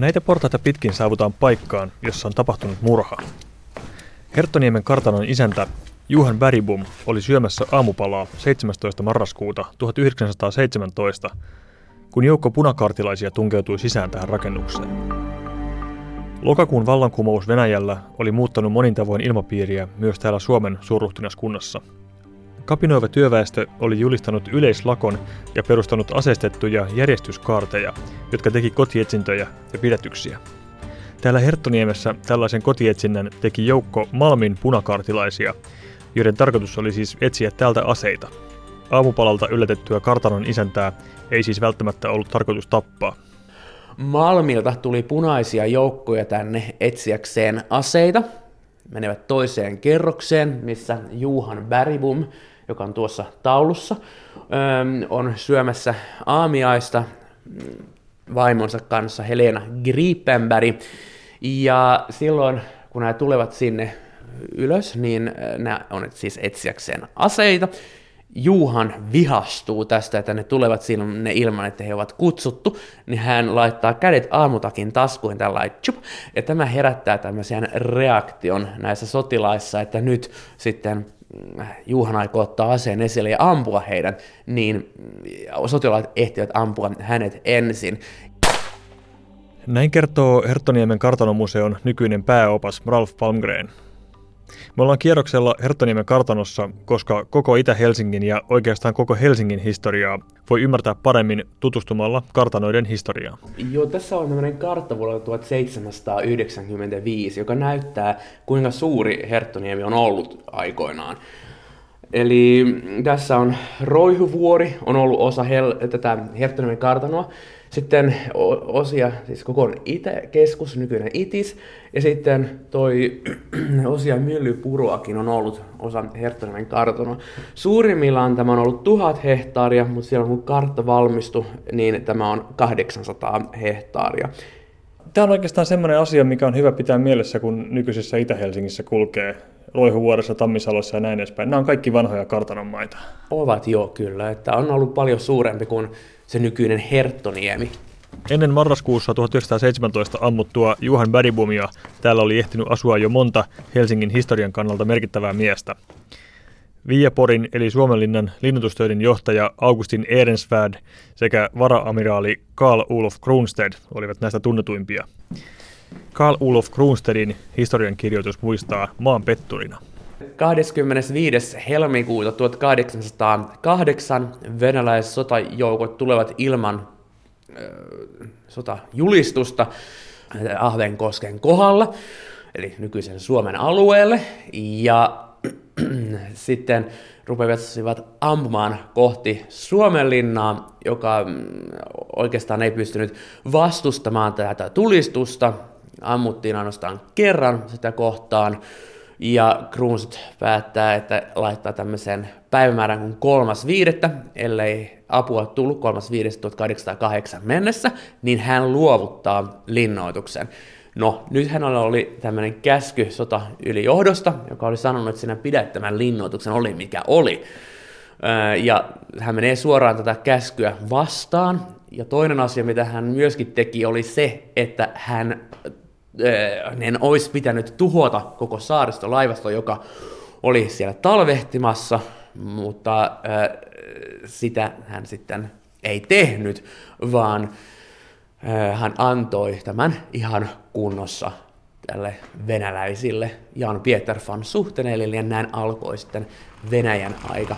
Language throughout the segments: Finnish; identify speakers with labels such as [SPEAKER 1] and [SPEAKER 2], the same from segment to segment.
[SPEAKER 1] Näitä portaita pitkin saavutaan paikkaan, jossa on tapahtunut murha. Herttoniemen kartanon isäntä Juhan Bäribum oli syömässä aamupalaa 17. marraskuuta 1917, kun joukko punakartilaisia tunkeutui sisään tähän rakennukseen. Lokakuun vallankumous Venäjällä oli muuttanut monin tavoin ilmapiiriä myös täällä Suomen suurruhtinaskunnassa. Kapinoiva työväestö oli julistanut yleislakon ja perustanut aseistettuja järjestyskaarteja, jotka teki kotietsintöjä ja pidätyksiä. Täällä Herttoniemessä tällaisen kotietsinnän teki joukko Malmin punakartilaisia, joiden tarkoitus oli siis etsiä täältä aseita. Aamupalalta yllätettyä kartanon isäntää ei siis välttämättä ollut tarkoitus tappaa.
[SPEAKER 2] Malmilta tuli punaisia joukkoja tänne etsiäkseen aseita. Menevät toiseen kerrokseen, missä Juhan Bäribum, joka on tuossa taulussa, on syömässä aamiaista vaimonsa kanssa Helena Gripenberg. Ja silloin, kun nämä tulevat sinne ylös, niin nämä on siis etsiäkseen aseita. Juhan vihastuu tästä, että ne tulevat sinne ilman, että he ovat kutsuttu, niin hän laittaa kädet aamutakin taskuihin tällä tjup, ja tämä herättää tämmöisen reaktion näissä sotilaissa, että nyt sitten mm, Juhan aikoo ottaa aseen esille ja ampua heidät, niin sotilaat ehtivät ampua hänet ensin.
[SPEAKER 1] Näin kertoo Herttoniemen kartanomuseon nykyinen pääopas Ralf Palmgren. Me ollaan kierroksella Herttoniemen kartanossa, koska koko Itä-Helsingin ja oikeastaan koko Helsingin historiaa voi ymmärtää paremmin tutustumalla kartanoiden historiaan.
[SPEAKER 2] Joo, tässä on tämmöinen kartta vuodelta 1795, joka näyttää, kuinka suuri Herttoniemi on ollut aikoinaan. Eli tässä on Roihuvuori, on ollut osa hel- tätä Herttoniemen kartanoa. Sitten osia, siis koko Itä-keskus, nykyinen ITIS, ja sitten toi osia Myllypuruakin on ollut osa Herttoniemen kartanoa. Suurimmillaan tämä on ollut tuhat hehtaaria, mutta siellä kun kartta valmistui, niin tämä on 800 hehtaaria.
[SPEAKER 1] Tämä on oikeastaan semmoinen asia, mikä on hyvä pitää mielessä, kun nykyisessä Itä-Helsingissä kulkee Loihuvuoressa, Tammisalossa ja näin edespäin. Nämä on kaikki vanhoja kartanon maita.
[SPEAKER 2] Ovat jo kyllä, että on ollut paljon suurempi kuin se nykyinen Herttoniemi.
[SPEAKER 1] Ennen marraskuussa 1917 ammuttua Juhan Bäribumia täällä oli ehtinyt asua jo monta Helsingin historian kannalta merkittävää miestä. Viiaporin eli Suomenlinnan linnutustöiden johtaja Augustin Ehrensvärd sekä varaamiraali Karl Olof Kronstedt olivat näistä tunnetuimpia. Karl Olof Kronstedin historiankirjoitus muistaa maan petturina.
[SPEAKER 2] 25. helmikuuta 1808 venäläissotajoukot tulevat ilman äh, sotajulistusta Ahvenkosken kohdalla, eli nykyisen Suomen alueelle, ja sitten rupesivat ampumaan kohti Suomenlinnaa, joka oikeastaan ei pystynyt vastustamaan tätä tulistusta. Ammuttiin ainoastaan kerran sitä kohtaan, ja Kruunsit päättää, että laittaa tämmöisen päivämäärän kuin kolmas viidettä, ellei apua tullut 3.5.1808 mennessä, niin hän luovuttaa linnoituksen. No, nythän oli tämmöinen käsky sota yli johdosta, joka oli sanonut, että sinä pidät tämän linnoituksen, oli mikä oli. Ja hän menee suoraan tätä käskyä vastaan. Ja toinen asia, mitä hän myöskin teki, oli se, että hän ne olisi pitänyt tuhota koko saaristolaivasto, joka oli siellä talvehtimassa, mutta sitä hän sitten ei tehnyt, vaan hän antoi tämän ihan kunnossa tälle venäläisille Jan Pieter van Suhtenelille ja näin alkoi sitten Venäjän aika.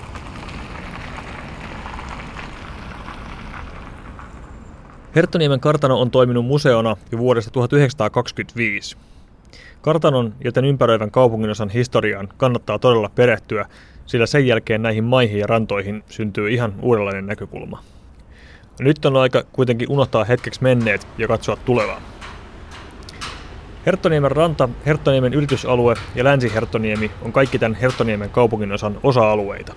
[SPEAKER 1] Herttoniemen kartano on toiminut museona jo vuodesta 1925. Kartanon ja tämän ympäröivän kaupunginosan historiaan kannattaa todella perehtyä, sillä sen jälkeen näihin maihin ja rantoihin syntyy ihan uudenlainen näkökulma. Nyt on aika kuitenkin unohtaa hetkeksi menneet ja katsoa tulevaa. Herttoniemen ranta, Herttoniemen yritysalue ja Länsi-Herttoniemi on kaikki tämän Herttoniemen kaupunginosan osa-alueita.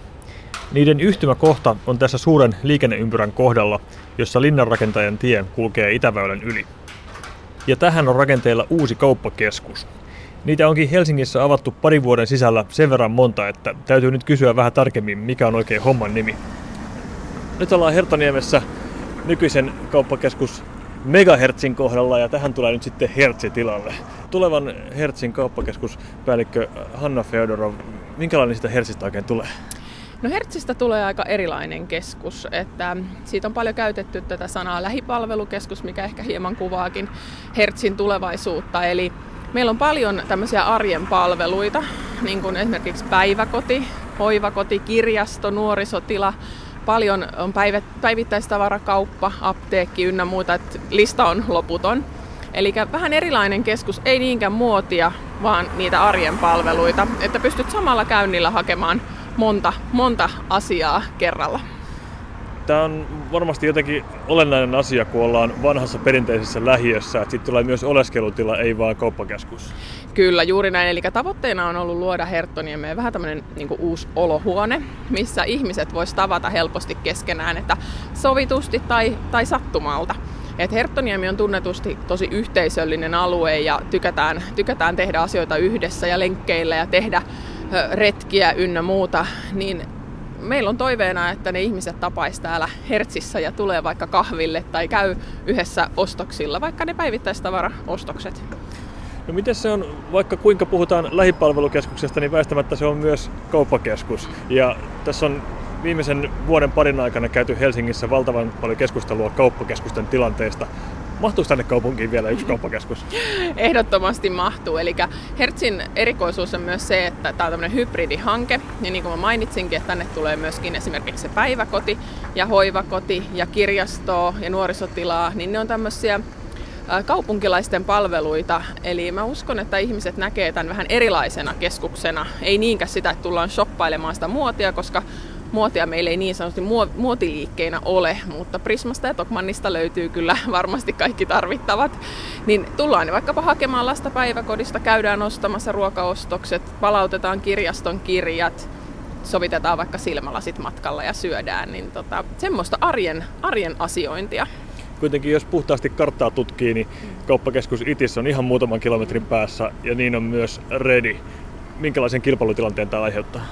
[SPEAKER 1] Niiden yhtymäkohta on tässä suuren liikenneympyrän kohdalla, jossa linnanrakentajan tie kulkee Itäväylän yli. Ja tähän on rakenteilla uusi kauppakeskus. Niitä onkin Helsingissä avattu parin vuoden sisällä sen verran monta, että täytyy nyt kysyä vähän tarkemmin, mikä on oikein homman nimi. Nyt ollaan Herttoniemessä nykyisen kauppakeskus megahertsin kohdalla ja tähän tulee nyt sitten hertsi tilalle. Tulevan hertsin kauppakeskuspäällikkö Hanna Feodorov, minkälainen sitä hertsistä oikein tulee?
[SPEAKER 3] No Hertzistä tulee aika erilainen keskus, että siitä on paljon käytetty tätä sanaa lähipalvelukeskus, mikä ehkä hieman kuvaakin Hertzin tulevaisuutta. Eli meillä on paljon tämmöisiä arjen palveluita, niin kuin esimerkiksi päiväkoti, hoivakoti, kirjasto, nuorisotila, paljon on päivittäistavarakauppa, apteekki ynnä muuta, että lista on loputon. Eli vähän erilainen keskus, ei niinkään muotia, vaan niitä arjen palveluita, että pystyt samalla käynnillä hakemaan monta, monta asiaa kerralla.
[SPEAKER 1] Tämä on varmasti jotenkin olennainen asia, kun ollaan vanhassa perinteisessä lähiössä, että sitten tulee myös oleskelutila, ei vaan kauppakeskus.
[SPEAKER 3] Kyllä, juuri näin. Eli tavoitteena on ollut luoda Herttoniemeen vähän tämmöinen niin uusi olohuone, missä ihmiset vois tavata helposti keskenään, että sovitusti tai, tai sattumalta. Et Herttoniemi on tunnetusti tosi yhteisöllinen alue ja tykätään, tykätään tehdä asioita yhdessä ja lenkkeillä ja tehdä retkiä ynnä muuta, niin meillä on toiveena, että ne ihmiset tapaisi täällä Hertsissä ja tulee vaikka kahville tai käy yhdessä ostoksilla, vaikka ne päivittäistavara-ostokset.
[SPEAKER 1] No miten se on, vaikka kuinka puhutaan lähipalvelukeskuksesta, niin väistämättä se on myös kauppakeskus. Ja tässä on viimeisen vuoden parin aikana käyty Helsingissä valtavan paljon keskustelua kauppakeskusten tilanteesta. Mahtuuko tänne kaupunkiin vielä yksi kauppakeskus?
[SPEAKER 3] Ehdottomasti mahtuu. Eli Hertzin erikoisuus on myös se, että tämä on tämmöinen hybridihanke. Ja niin kuin mä mainitsinkin, että tänne tulee myöskin esimerkiksi se päiväkoti ja hoivakoti ja kirjasto ja nuorisotilaa, niin ne on tämmöisiä kaupunkilaisten palveluita. Eli mä uskon, että ihmiset näkee tämän vähän erilaisena keskuksena. Ei niinkään sitä, että tullaan shoppailemaan sitä muotia, koska muotia meillä ei niin sanotusti muotiliikkeinä ole, mutta Prismasta ja Tokmannista löytyy kyllä varmasti kaikki tarvittavat. Niin tullaan vaikkapa hakemaan lasta päiväkodista, käydään ostamassa ruokaostokset, palautetaan kirjaston kirjat, sovitetaan vaikka silmälasit matkalla ja syödään, niin tota, semmoista arjen, arjen asiointia.
[SPEAKER 1] Kuitenkin jos puhtaasti karttaa tutkii, niin kauppakeskus Itis on ihan muutaman kilometrin päässä ja niin on myös Redi. Minkälaisen kilpailutilanteen tämä aiheuttaa?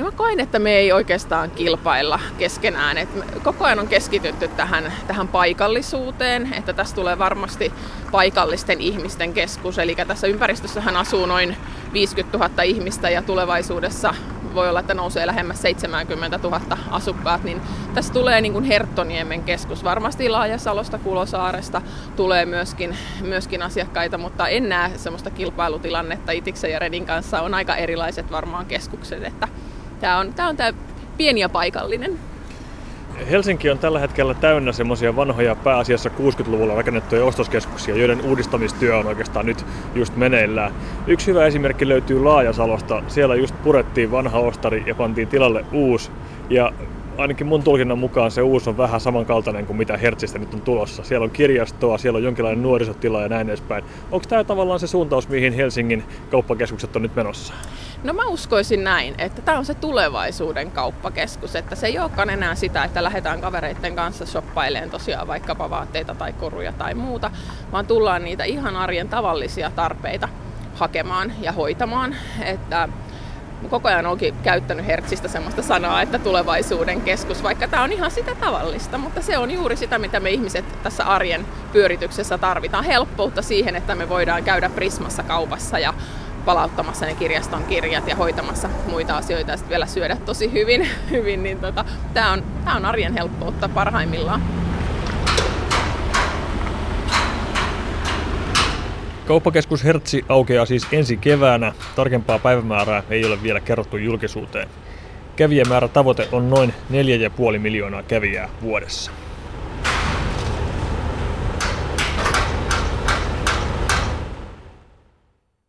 [SPEAKER 3] Ja mä koen, että me ei oikeastaan kilpailla keskenään. Et koko ajan on keskitytty tähän, tähän paikallisuuteen, että tässä tulee varmasti paikallisten ihmisten keskus. Eli tässä ympäristössähän asuu noin 50 000 ihmistä ja tulevaisuudessa voi olla, että nousee lähemmäs 70 000 asukkaat, niin tässä tulee niin kuin Herttoniemen keskus. Varmasti Laajasalosta, Kulosaaresta tulee myöskin, myöskin asiakkaita, mutta en näe sellaista kilpailutilannetta Itiksen ja Redin kanssa. On aika erilaiset varmaan keskukset, että Tämä on, tämä on tämä pieni ja paikallinen.
[SPEAKER 1] Helsinki on tällä hetkellä täynnä semmoisia vanhoja pääasiassa 60-luvulla rakennettuja ostoskeskuksia, joiden uudistamistyö on oikeastaan nyt just meneillään. Yksi hyvä esimerkki löytyy Laajasalosta. Siellä just purettiin vanha ostari ja pantiin tilalle uusi. Ja ainakin mun tulkinnan mukaan se uusi on vähän samankaltainen kuin mitä Hertzistä nyt on tulossa. Siellä on kirjastoa, siellä on jonkinlainen nuorisotila ja näin edespäin. Onko tämä tavallaan se suuntaus, mihin Helsingin kauppakeskukset on nyt menossa?
[SPEAKER 3] No mä uskoisin näin, että tämä on se tulevaisuuden kauppakeskus, että se ei olekaan enää sitä, että lähdetään kavereiden kanssa shoppailemaan tosiaan vaikkapa vaatteita tai koruja tai muuta, vaan tullaan niitä ihan arjen tavallisia tarpeita hakemaan ja hoitamaan. Että koko ajan onkin käyttänyt Hertzistä semmoista sanaa, että tulevaisuuden keskus, vaikka tämä on ihan sitä tavallista, mutta se on juuri sitä, mitä me ihmiset tässä arjen pyörityksessä tarvitaan. Helppoutta siihen, että me voidaan käydä Prismassa kaupassa ja palauttamassa ne kirjaston kirjat ja hoitamassa muita asioita ja sitten vielä syödä tosi hyvin, hyvin niin tota, tämä on, tää on arjen helppoutta parhaimmillaan.
[SPEAKER 1] Kauppakeskus Hertsi aukeaa siis ensi keväänä. Tarkempaa päivämäärää ei ole vielä kerrottu julkisuuteen. Kävijämäärä tavoite on noin 4,5 miljoonaa kävijää vuodessa.